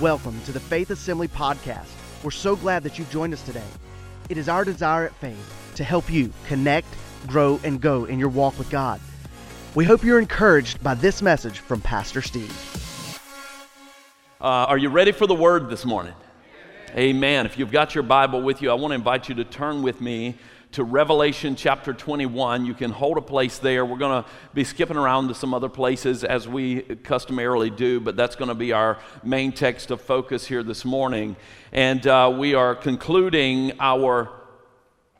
Welcome to the Faith Assembly Podcast. We're so glad that you've joined us today. It is our desire at Faith to help you connect, grow, and go in your walk with God. We hope you're encouraged by this message from Pastor Steve. Uh, are you ready for the word this morning? Amen. If you've got your Bible with you, I want to invite you to turn with me to Revelation chapter 21. You can hold a place there. We're going to be skipping around to some other places as we customarily do, but that's going to be our main text of focus here this morning. And uh, we are concluding our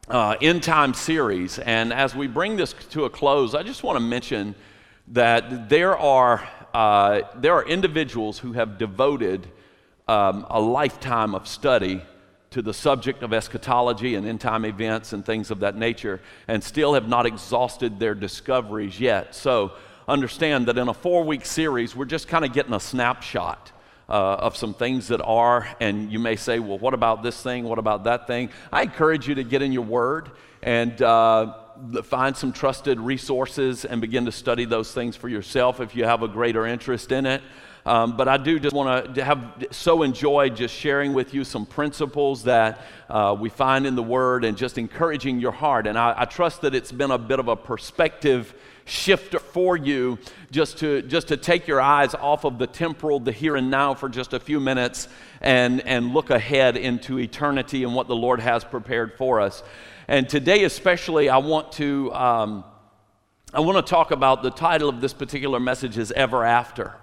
uh, end time series. And as we bring this to a close, I just want to mention that there are, uh, there are individuals who have devoted um, a lifetime of study to the subject of eschatology and end time events and things of that nature and still have not exhausted their discoveries yet. So understand that in a four week series, we're just kind of getting a snapshot. Uh, of some things that are, and you may say, well, what about this thing? What about that thing? I encourage you to get in your word and uh, find some trusted resources and begin to study those things for yourself if you have a greater interest in it. Um, but I do just want to have so enjoyed just sharing with you some principles that uh, we find in the Word and just encouraging your heart. And I, I trust that it's been a bit of a perspective shifter for you just to just to take your eyes off of the temporal the here and now for just a few minutes and and look ahead into eternity and what the lord has prepared for us and today especially i want to um, i want to talk about the title of this particular message is ever after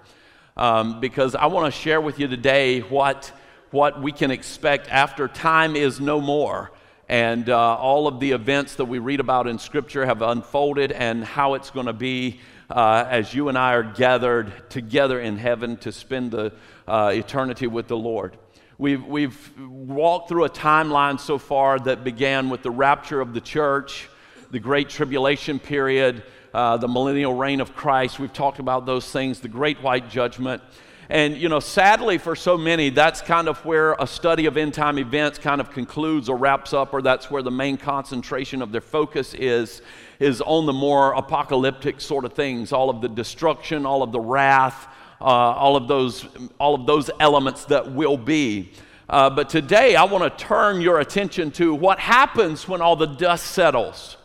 um, because I want to share with you today what, what we can expect after time is no more. And uh, all of the events that we read about in Scripture have unfolded, and how it's going to be uh, as you and I are gathered together in heaven to spend the uh, eternity with the Lord. We've, we've walked through a timeline so far that began with the rapture of the church, the Great Tribulation period, uh, the millennial reign of Christ. We've talked about those things, the great white judgment. And, you know, sadly for so many, that's kind of where a study of end time events kind of concludes or wraps up, or that's where the main concentration of their focus is, is on the more apocalyptic sort of things, all of the destruction, all of the wrath, uh, all, of those, all of those elements that will be. Uh, but today I want to turn your attention to what happens when all the dust settles.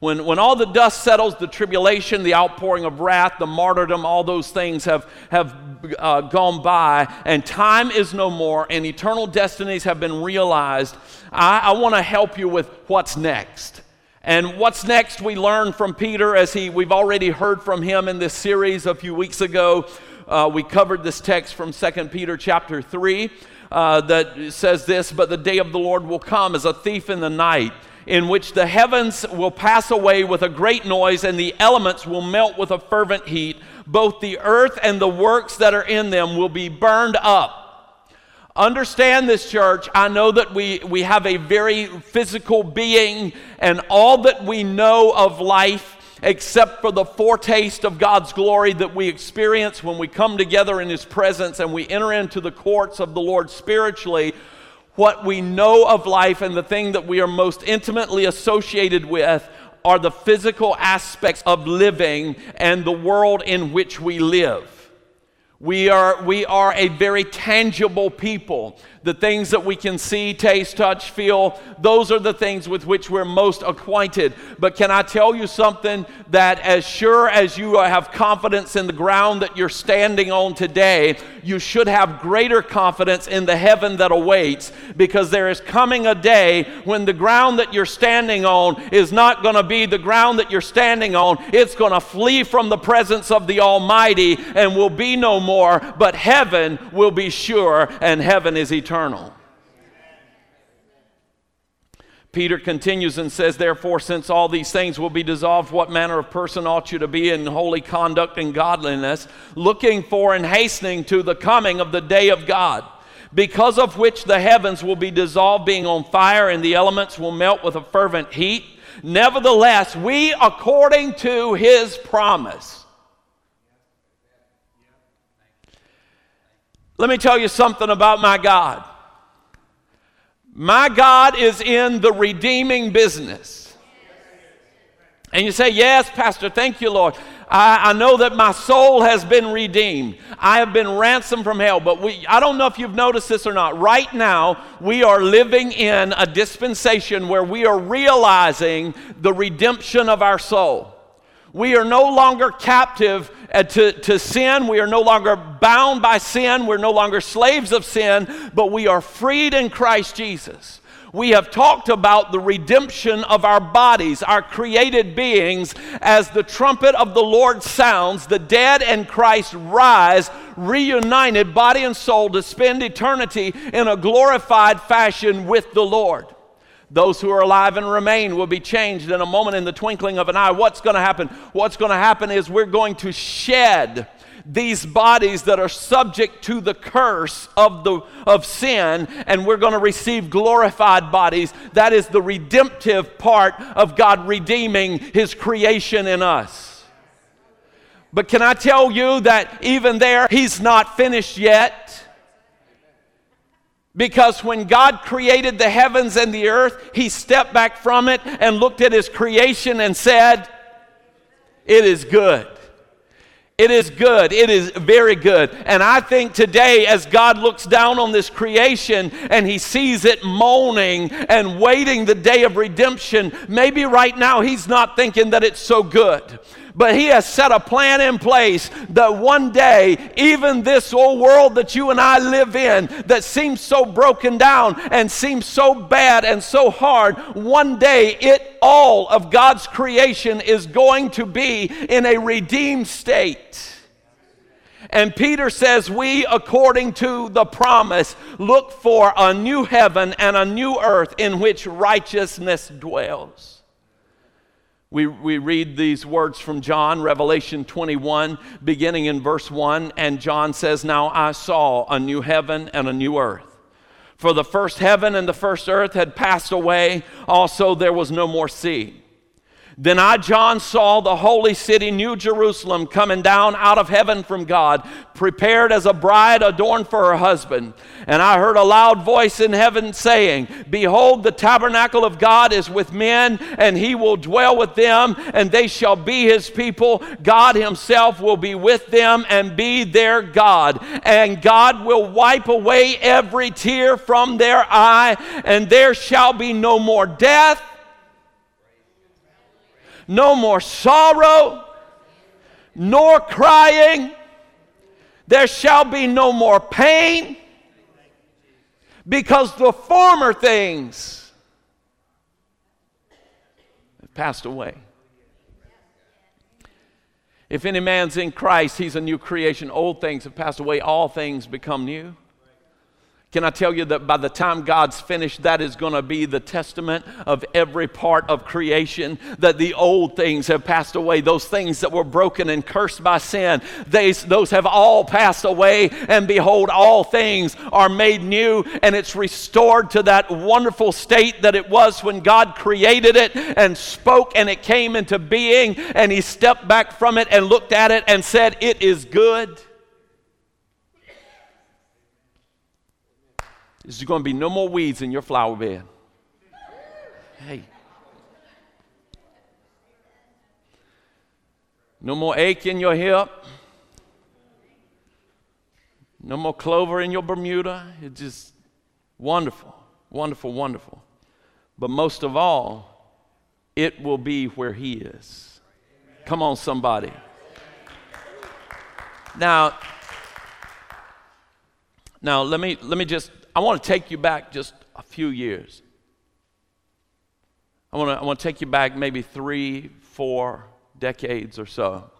When, when all the dust settles, the tribulation, the outpouring of wrath, the martyrdom, all those things have, have uh, gone by, and time is no more, and eternal destinies have been realized, I, I want to help you with what's next. And what's next, we learn from Peter as he, we've already heard from him in this series a few weeks ago. Uh, we covered this text from 2 Peter chapter 3 uh, that says this But the day of the Lord will come as a thief in the night in which the heavens will pass away with a great noise and the elements will melt with a fervent heat. Both the earth and the works that are in them will be burned up. Understand this, church. I know that we, we have a very physical being, and all that we know of life, except for the foretaste of God's glory that we experience when we come together in His presence and we enter into the courts of the Lord spiritually, what we know of life and the thing that we are most intimately associated with are the physical aspects of living and the world in which we live. We are, we are a very tangible people. The things that we can see, taste, touch, feel, those are the things with which we're most acquainted. But can I tell you something that, as sure as you have confidence in the ground that you're standing on today, you should have greater confidence in the heaven that awaits because there is coming a day when the ground that you're standing on is not going to be the ground that you're standing on. It's going to flee from the presence of the Almighty and will be no more but heaven will be sure, and heaven is eternal. Peter continues and says, Therefore, since all these things will be dissolved, what manner of person ought you to be in holy conduct and godliness, looking for and hastening to the coming of the day of God, because of which the heavens will be dissolved, being on fire, and the elements will melt with a fervent heat? Nevertheless, we, according to his promise, Let me tell you something about my God. My God is in the redeeming business. And you say, Yes, Pastor, thank you, Lord. I, I, know that my soul has been redeemed. I have been ransomed from hell. But we, I don't know if you've noticed this or not. Right now, we are living in a dispensation where we are realizing the redemption of our soul. We are no longer captive uh, to, to sin. We are no longer bound by sin. We're no longer slaves of sin, but we are freed in Christ Jesus we have talked about the redemption of our bodies, our created beings, as the trumpet of the Lord sounds, the dead and Christ rise, reunited, body and soul, to spend eternity in a glorified fashion with the Lord. Those who are alive and remain will be changed in a moment in the twinkling of an eye. What's going to happen? What's going to happen is we're going to shed these bodies that are subject to the curse of, the, of sin, and we're going to receive glorified bodies. That is the redemptive part of God redeeming His creation in us. But can I tell you that even there, He's not finished yet? Because when God created the heavens and the earth, He stepped back from it and looked at His creation and said, It is good. It is good. It is very good. And I think today, as God looks down on this creation and he sees it moaning and waiting the day of redemption, maybe right now he's not thinking that it's so good. But he has set a plan in place that one day, even this old world that you and I live in, that seems so broken down and seems so bad and so hard, one day it all of God's creation is going to be in a redeemed state. And Peter says, We, according to the promise, look for a new heaven and a new earth in which righteousness dwells. We, we read these words from John, Revelation 21, beginning in verse 1. And John says, Now I saw a new heaven and a new earth. For the first heaven and the first earth had passed away, also there was no more sea. Then I, John, saw the holy city, New Jerusalem, coming down out of heaven from God, prepared as a bride adorned for her husband. And I heard a loud voice in heaven saying, Behold, the tabernacle of God is with men, and he will dwell with them, and they shall be his people. God himself will be with them and be their God. And God will wipe away every tear from their eye, and there shall be no more death no more sorrow, nor crying. There shall be no more pain, because the former things have passed away. If any man's in Christ, he's a new creation. Old things have passed away, all things become new. Can I tell you that by the time God's finished, that is going to be the testament of every part of creation that the old things have passed away. Those things that were broken and cursed by sin, they, those have all passed away. And behold, all things are made new, and it's restored to that wonderful state that it was when God created it and spoke, and it came into being. And He stepped back from it and looked at it and said, It is good. There's going to be no more weeds in your flower bed. Hey. No more ache in your hip. No more clover in your Bermuda. It's just wonderful, wonderful, wonderful. But most of all, it will be where He is. Come on, somebody. Now, now let me let me just I want to take you back just a few years. I want to, I want to take you back maybe three, four decades or so.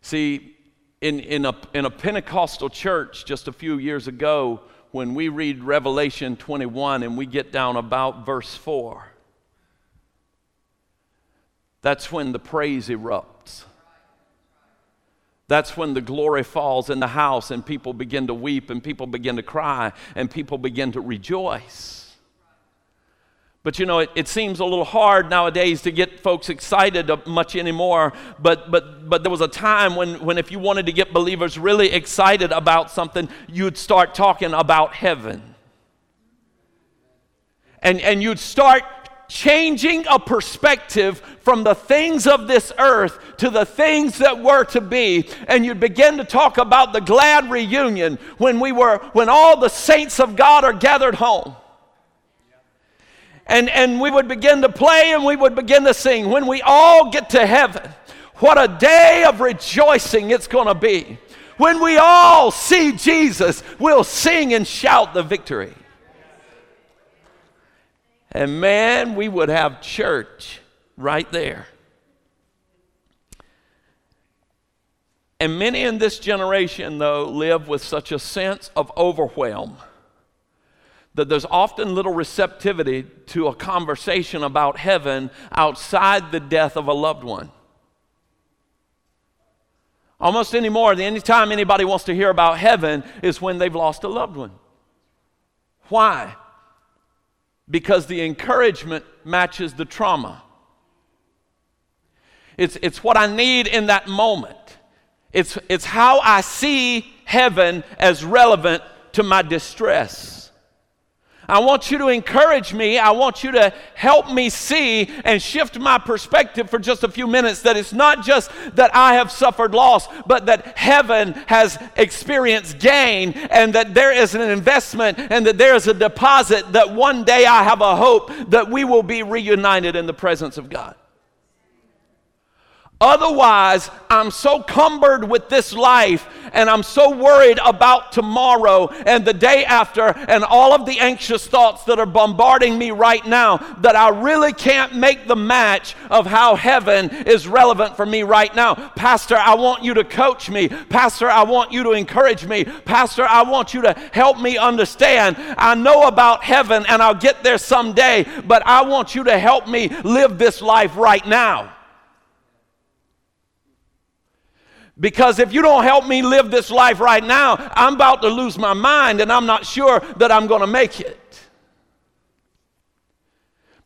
See, in, in, a, in a Pentecostal church just a few years ago, when we read Revelation 21 and we get down about verse 4, that's when the praise erupts. That's when the glory falls in the house and people begin to weep and people begin to cry and people begin to rejoice. But you know, it, it, seems a little hard nowadays to get folks excited much anymore. But, but, but there was a time when, when if you wanted to get believers really excited about something, you'd start talking about heaven. And, and you'd start changing a perspective from the things of this earth to the things that were to be. And you'd begin to talk about the glad reunion when we were when all the saints of God are gathered home. And and we would begin to play and we would begin to sing. When we all get to heaven what a day of rejoicing it's going to be. When we all see Jesus we'll sing and shout the victory and man, we would have church right there. And many in this generation, though, live with such a sense of overwhelm that there's often little receptivity to a conversation about heaven outside the death of a loved one. Almost anymore, the only time anybody wants to hear about heaven is when they've lost a loved one. Why? Because the encouragement matches the trauma. It's, it's what I need in that moment. It's, it's how I see heaven as relevant to my distress. I want you to encourage me. I want you to help me see and shift my perspective for just a few minutes that it's not just that I have suffered loss, but that heaven has experienced gain and that there is an investment and that there is a deposit that one day I have a hope that we will be reunited in the presence of God. Otherwise, I'm so cumbered with this life and I'm so worried about tomorrow and the day after and all of the anxious thoughts that are bombarding me right now that I really can't make the match of how heaven is relevant for me right now. Pastor, I want you to coach me. Pastor, I want you to encourage me. Pastor, I want you to help me understand. I know about heaven and I'll get there someday, but I want you to help me live this life right now. Because if you don't help me live this life right now, I'm about to lose my mind and I'm not sure that I'm going to make it.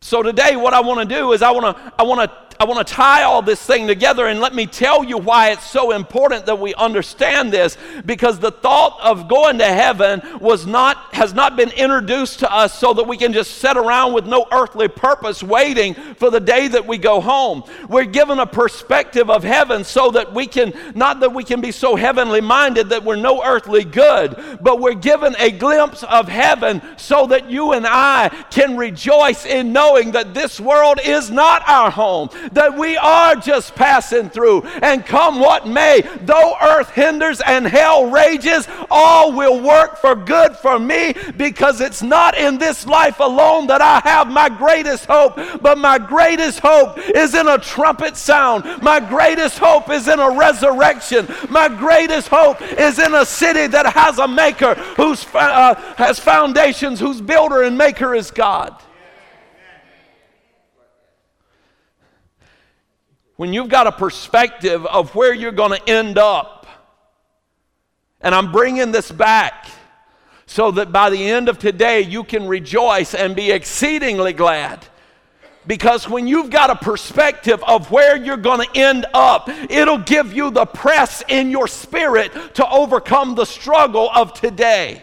So today what I want to do is I want to I want to I want to tie all this thing together and let me tell you why it's so important that we understand this because the thought of going to heaven was not has not been introduced to us so that we can just sit around with no earthly purpose waiting for the day that we go home. We're given a perspective of heaven so that we can not that we can be so heavenly minded that we're no earthly good, but we're given a glimpse of heaven so that you and I can rejoice in knowing that this world is not our home that we are just passing through. And come what may, though earth hinders and hell rages, all will work for good for me because it's not in this life alone that I have my greatest hope, but my greatest hope is in a trumpet sound. My greatest hope is in a resurrection. My greatest hope is in a city that has a maker who's uh, has foundations, whose builder and maker is God. When you've got a perspective of where you're going to end up, and I'm bringing this back so that by the end of today you can rejoice and be exceedingly glad. Because when you've got a perspective of where you're going to end up, it'll give you the press in your spirit to overcome the struggle of today.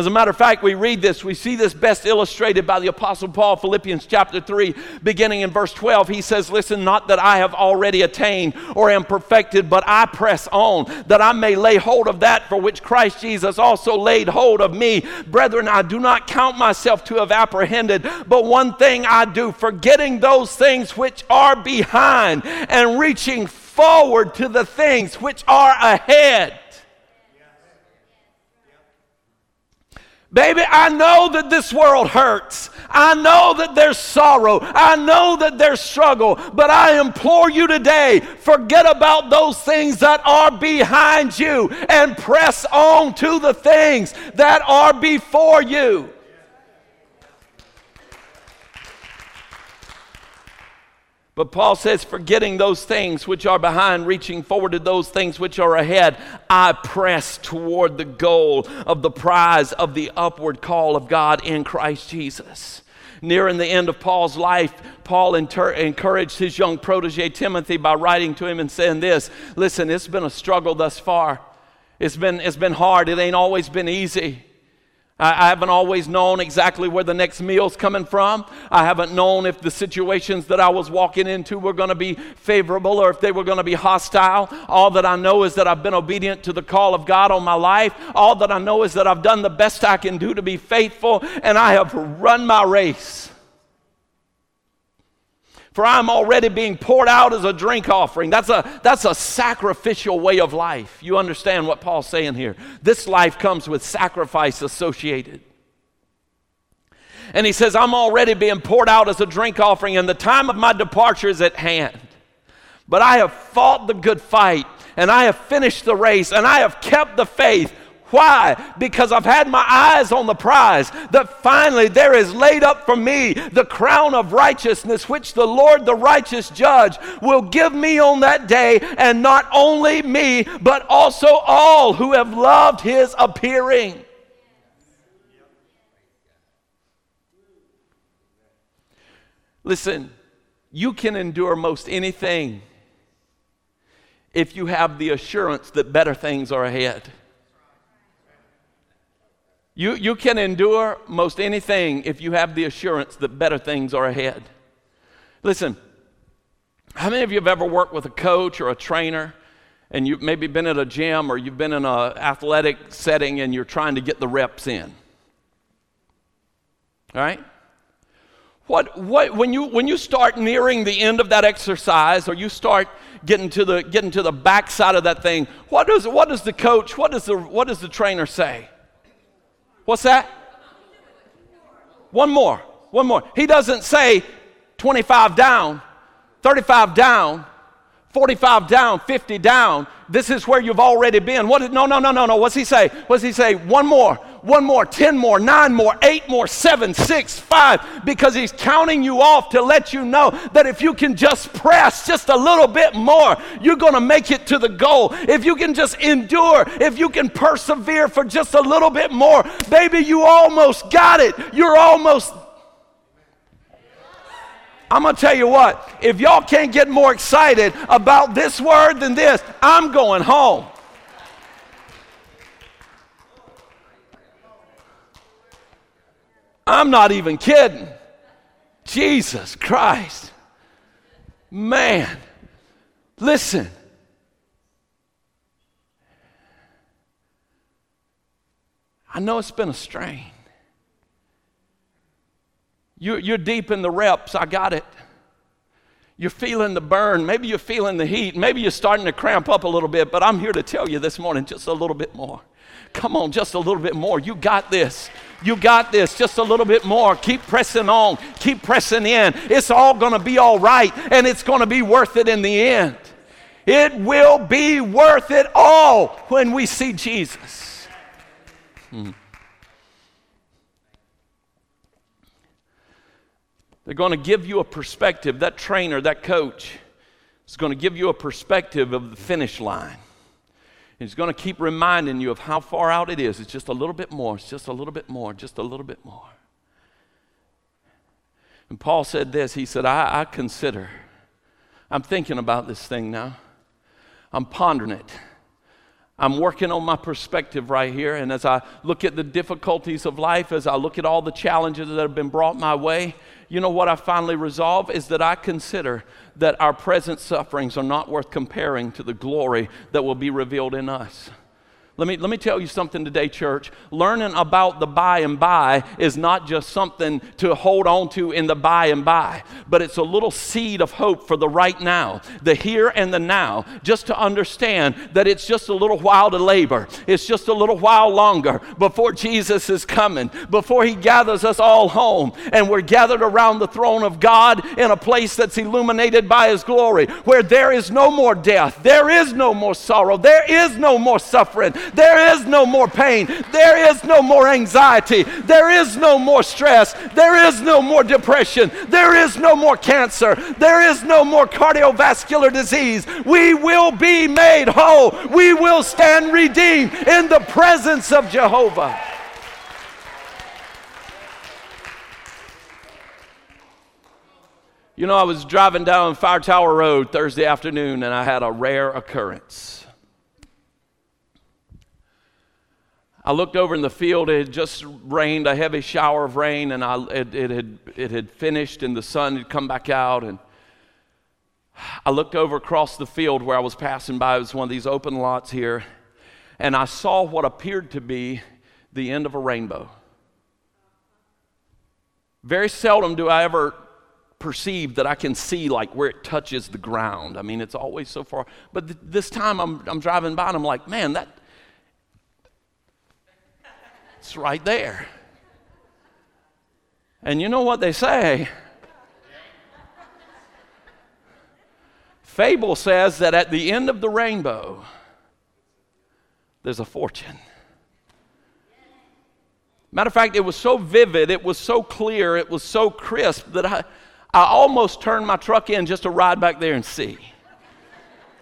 As a matter of fact, we read this, we see this best illustrated by the Apostle Paul, Philippians chapter 3, beginning in verse 12. He says, Listen, not that I have already attained or am perfected, but I press on, that I may lay hold of that for which Christ Jesus also laid hold of me. Brethren, I do not count myself to have apprehended, but one thing I do, forgetting those things which are behind and reaching forward to the things which are ahead. Baby, I know that this world hurts. I know that there's sorrow. I know that there's struggle. But I implore you today forget about those things that are behind you and press on to the things that are before you. But Paul says, forgetting those things which are behind, reaching forward to those things which are ahead, I press toward the goal of the prize of the upward call of God in Christ Jesus. Nearing the end of Paul's life, Paul inter- encouraged his young protege Timothy by writing to him and saying this Listen, it's been a struggle thus far. It's been, it's been hard. It ain't always been easy. I, haven't always known exactly where the next meal's coming from. I haven't known if the situations that I was walking into were going to be favorable or if they were going to be hostile. All that I know is that I've been obedient to the call of God on my life. All that I know is that I've done the best I can do to be faithful and I have run my race. For I'm already being poured out as a drink offering. That's a, that's a sacrificial way of life. You understand what Paul's saying here. This life comes with sacrifice associated. And he says, I'm already being poured out as a drink offering, and the time of my departure is at hand. But I have fought the good fight, and I have finished the race, and I have kept the faith. Why? Because I've had my eyes on the prize, that finally there is laid up for me the crown of righteousness, which the Lord, the righteous judge, will give me on that day, and not only me, but also all who have loved his appearing. Listen, you can endure most anything if you have the assurance that better things are ahead. You, you can endure most anything if you have the assurance that better things are ahead. Listen, how many of you have ever worked with a coach or a trainer and you've maybe been at a gym or you've been in an athletic setting and you're trying to get the reps in? All right? What, what, when, you, when you start nearing the end of that exercise or you start getting to the, getting to the backside of that thing, what does, what does the coach, what does the, what does the trainer say? What's that? One more. One more. He doesn't say 25 down, 35 down, 45 down, 50 down. This is where you've already been. What is, no, no, no, no, no. What's he say? What's he say? One more, one more, 10 more, nine more, eight more, seven, six, five, because he's counting you off to let you know that if you can just press just a little bit more, you're going to make it to the goal. If you can just endure, if you can persevere for just a little bit more, baby, you almost got it. You're almost I'm going to tell you what, if y'all can't get more excited about this word than this, I'm going home. I'm not even kidding. Jesus Christ. Man, listen. I know it's been a strain. You, you're deep in the reps. I got it. You're feeling the burn. Maybe you're feeling the heat. Maybe you're starting to cramp up a little bit, but I'm here to tell you this morning just a little bit more. Come on, just a little bit more. You got this. You got this. Just a little bit more. Keep pressing on. Keep pressing in. It's all going to be all right, and it's going to be worth it in the end. It will be worth it all when we see Jesus. Hmm. They're going to give you a perspective. That trainer, that coach, is going to give you a perspective of the finish line. He's going to keep reminding you of how far out it is. It's just a little bit more. It's just a little bit more. Just a little bit more. And Paul said this He said, I, I consider, I'm thinking about this thing now, I'm pondering it. I'm working on my perspective right here. And as I look at the difficulties of life, as I look at all the challenges that have been brought my way, you know what I finally resolve is that I consider that our present sufferings are not worth comparing to the glory that will be revealed in us. Let me, let me tell you something today, church. Learning about the by and by is not just something to hold on to in the by and by, but it's a little seed of hope for the right now, the here and the now, just to understand that it's just a little while to labor. It's just a little while longer before Jesus is coming, before he gathers us all home, and we're gathered around the throne of God in a place that's illuminated by his glory, where there is no more death, there is no more sorrow, there is no more suffering. There is no more pain. There is no more anxiety. There is no more stress. There is no more depression. There is no more cancer. There is no more cardiovascular disease. We will be made whole. We will stand redeemed in the presence of Jehovah. You know, I was driving down Fire Tower Road Thursday afternoon and I had a rare occurrence. I looked over in the field. It had just rained a heavy shower of rain, and I, it, it, had, it had finished, and the sun had come back out. And I looked over across the field where I was passing by. It was one of these open lots here, and I saw what appeared to be the end of a rainbow. Very seldom do I ever perceive that I can see like where it touches the ground. I mean, it's always so far. But th- this time I'm, I'm driving by and I'm like, man, that it's right there. And you know what they say? Fable says that at the end of the rainbow, there's a fortune. Matter of fact, it was so vivid, it was so clear, it was so crisp that I, I almost turned my truck in just to ride back there and see.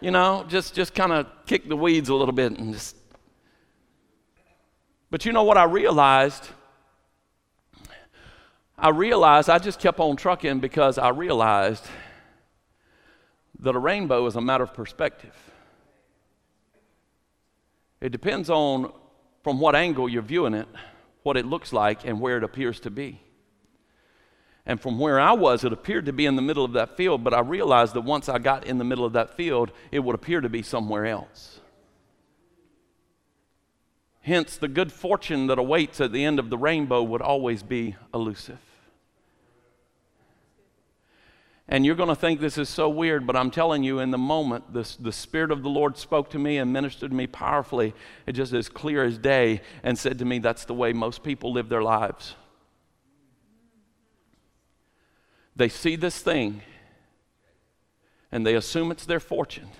You know, just, just kind of kick the weeds a little bit and just. But you know what I realized? I realized I just kept on trucking because I realized that a rainbow is a matter of perspective. It depends on from what angle you're viewing it, what it looks like, and where it appears to be. And from where I was, it appeared to be in the middle of that field, but I realized that once I got in the middle of that field, it would appear to be somewhere else. Hence, the good fortune that awaits at the end of the rainbow would always be elusive. And you're going to think this is so weird, but I'm telling you, in the moment, the the Spirit of the Lord spoke to me and ministered to me powerfully, it just as clear as day, and said to me, That's the way most people live their lives. They see this thing and they assume it's their fortune.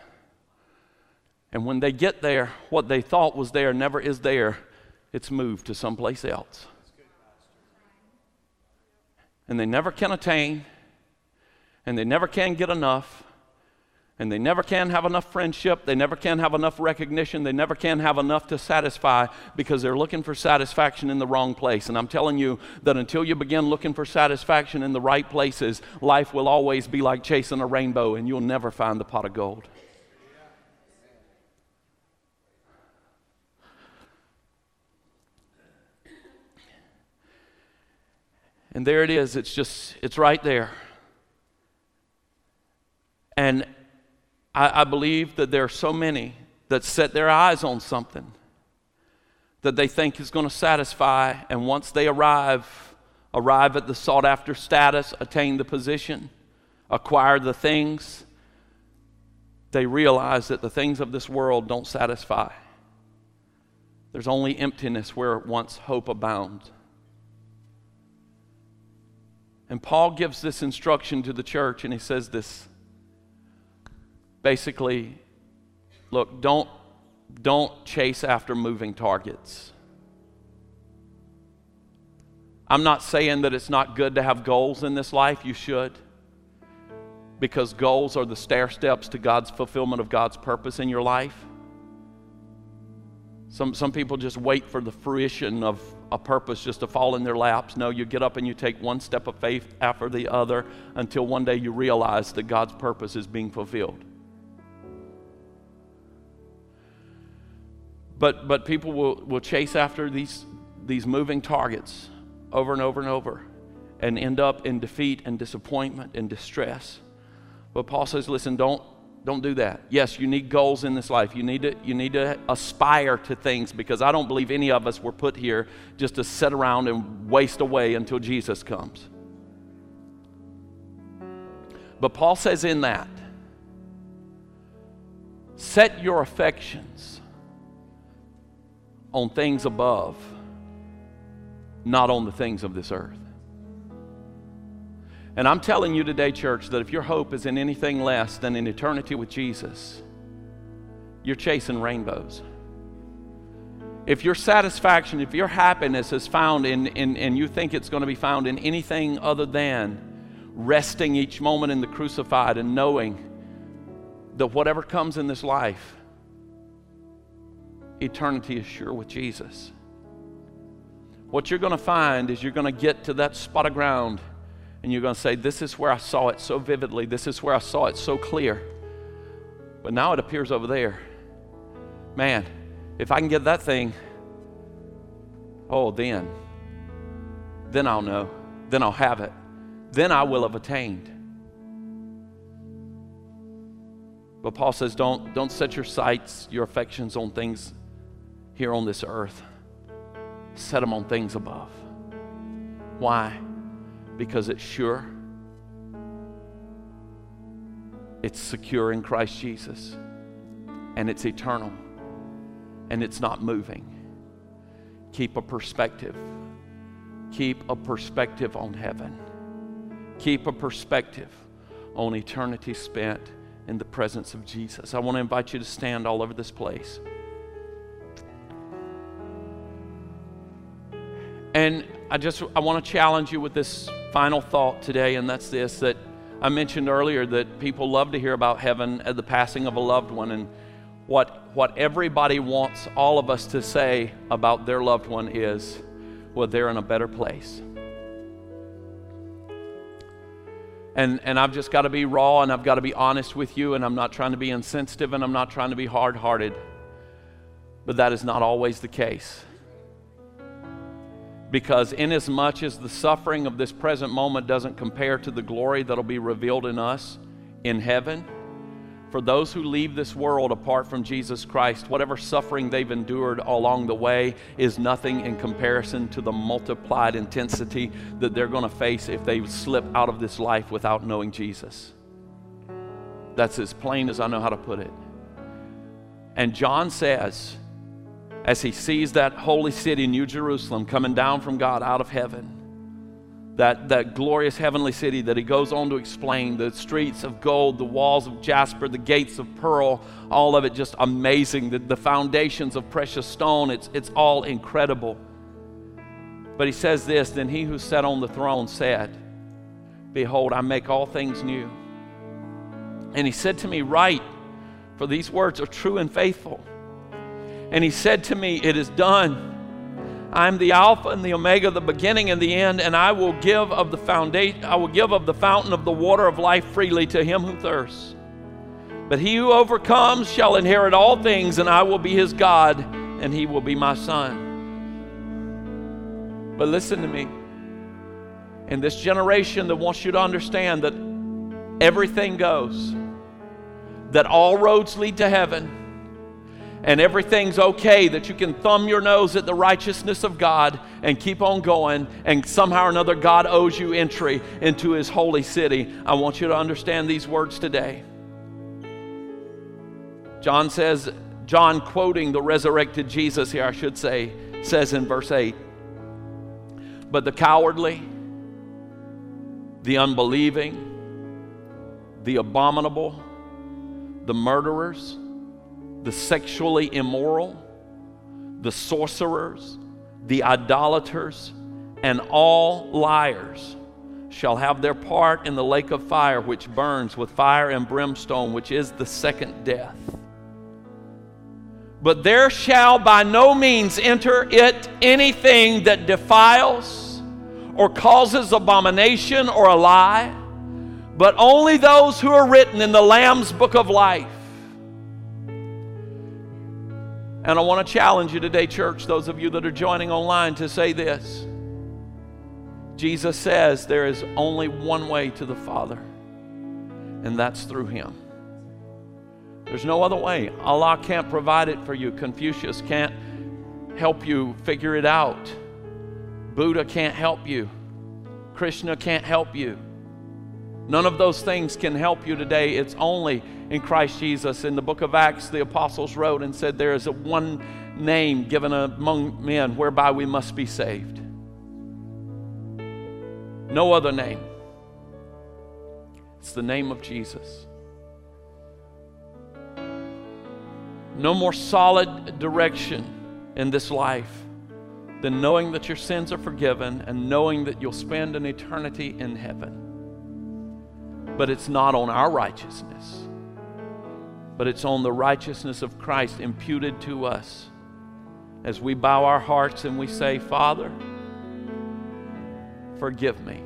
And when they get there, what they thought was there never is there, it's moved to someplace else. And they never can attain and they never can get enough, and they never can have enough friendship, they never can have enough recognition, they never can have enough to satisfy because they're looking for satisfaction in the wrong place. And I'm telling you that until you begin looking for satisfaction in the right places, life will always be like chasing a rainbow and you'll never find the pot of gold. And there it is. It's just, it's right there. And I, I believe that there are so many that set their eyes on something that they think is going to satisfy, and once they arrive, arrive at the sought after status, attain the position, acquire the things, they realize that the things of this world don't satisfy. There's only emptiness where once hope abounds. And Paul gives this instruction to the church, and he says this basically, look, don't, don't chase after moving targets. I'm not saying that it's not good to have goals in this life, you should. Because goals are the stair steps to God's fulfillment of God's purpose in your life. Some, some people just wait for the fruition of a purpose just to fall in their laps. No, you get up and you take one step of faith after the other until one day you realize that God's purpose is being fulfilled. But, but people will, will chase after these, these moving targets over and over and over and end up in defeat and disappointment and distress. But Paul says, listen, don't, don't do that. Yes, you need goals in this life. You need, to, you need to aspire to things because I don't believe any of us were put here just to sit around and waste away until Jesus comes. But Paul says in that, set your affections on things above, not on the things of this earth. And I'm telling you today, church, that if your hope is in anything less than in eternity with Jesus, you're chasing rainbows. If your satisfaction, if your happiness is found in, in and you think it's going to be found in anything other than resting each moment in the crucified and knowing that whatever comes in this life eternity is sure with Jesus. What you're going to find is you're going to get to that spot of ground and you're going to say, This is where I saw it so vividly. This is where I saw it so clear. But now it appears over there. Man, if I can get that thing, oh, then, then I'll know. Then I'll have it. Then I will have attained. But Paul says, don't, don't set your sights, your affections on things here on this earth. Set them on things above. Why? Because it's sure, it's secure in Christ Jesus, and it's eternal, and it's not moving. Keep a perspective. Keep a perspective on heaven. Keep a perspective on eternity spent in the presence of Jesus. I want to invite you to stand all over this place. And I just I want to challenge you with this final thought today, and that's this that I mentioned earlier that people love to hear about heaven at the passing of a loved one, and what what everybody wants all of us to say about their loved one is, well, they're in a better place. And, and I've just got to be raw and I've got to be honest with you, and I'm not trying to be insensitive and I'm not trying to be hard hearted. But that is not always the case. Because, inasmuch as the suffering of this present moment doesn't compare to the glory that'll be revealed in us in heaven, for those who leave this world apart from Jesus Christ, whatever suffering they've endured along the way is nothing in comparison to the multiplied intensity that they're going to face if they slip out of this life without knowing Jesus. That's as plain as I know how to put it. And John says, as he sees that holy city, New Jerusalem, coming down from God out of heaven, that, that glorious heavenly city that he goes on to explain the streets of gold, the walls of jasper, the gates of pearl, all of it just amazing. The, the foundations of precious stone, it's, it's all incredible. But he says this Then he who sat on the throne said, Behold, I make all things new. And he said to me, Write, for these words are true and faithful. And he said to me, It is done. I'm the Alpha and the Omega, the beginning and the end, and I will give of the foundation, I will give of the fountain of the water of life freely to him who thirsts. But he who overcomes shall inherit all things, and I will be his God, and he will be my son. But listen to me. In this generation that wants you to understand that everything goes, that all roads lead to heaven, and everything's okay, that you can thumb your nose at the righteousness of God and keep on going, and somehow or another God owes you entry into His holy city. I want you to understand these words today. John says, John quoting the resurrected Jesus here, I should say, says in verse 8, But the cowardly, the unbelieving, the abominable, the murderers, the sexually immoral, the sorcerers, the idolaters, and all liars shall have their part in the lake of fire which burns with fire and brimstone, which is the second death. But there shall by no means enter it anything that defiles or causes abomination or a lie, but only those who are written in the Lamb's book of life. And I want to challenge you today, church, those of you that are joining online, to say this. Jesus says there is only one way to the Father, and that's through Him. There's no other way. Allah can't provide it for you. Confucius can't help you figure it out. Buddha can't help you. Krishna can't help you. None of those things can help you today. It's only in Christ Jesus. In the book of Acts, the apostles wrote and said, There is a one name given among men whereby we must be saved. No other name. It's the name of Jesus. No more solid direction in this life than knowing that your sins are forgiven and knowing that you'll spend an eternity in heaven. But it's not on our righteousness but it's on the righteousness of Christ imputed to us. As we bow our hearts and we say, Father, forgive me.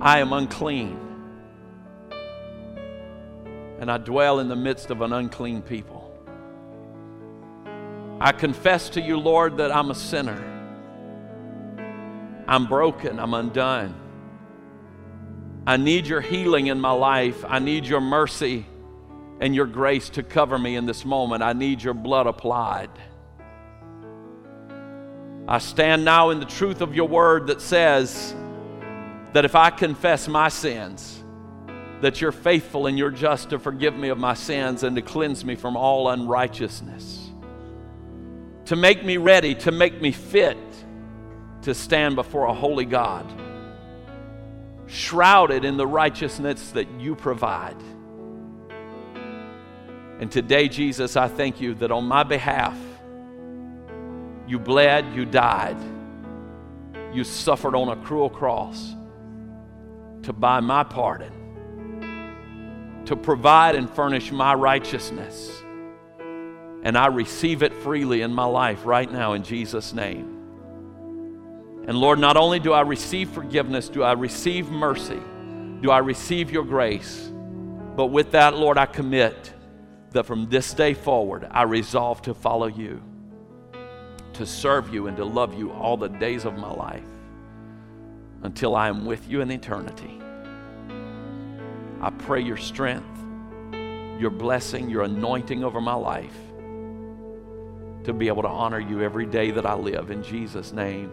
I am unclean, and I dwell in the midst of an unclean people. I confess to you, Lord, that I'm a sinner. I'm broken, I'm undone. I need your healing in my life. I need your mercy and your grace to cover me in this moment. I need your blood applied. I stand now in the truth of your word that says that if I confess my sins, that you're faithful and you're just to forgive me of my sins and to cleanse me from all unrighteousness, to make me ready, to make me fit to stand before a holy God, shrouded in the righteousness that you provide. And today, Jesus, I thank you that on my behalf, you bled, you died, you suffered on a cruel cross to buy my pardon, to provide and furnish my righteousness. And I receive it freely in my life right now in Jesus' name. And Lord, not only do I receive forgiveness, do I receive mercy, do I receive your grace, but with that, Lord, I commit that from this day forward, I resolve to follow you, to serve you, and to love you all the days of my life until I am with you in eternity. I pray your strength, your blessing, your anointing over my life to be able to honor you every day that I live. In Jesus' name,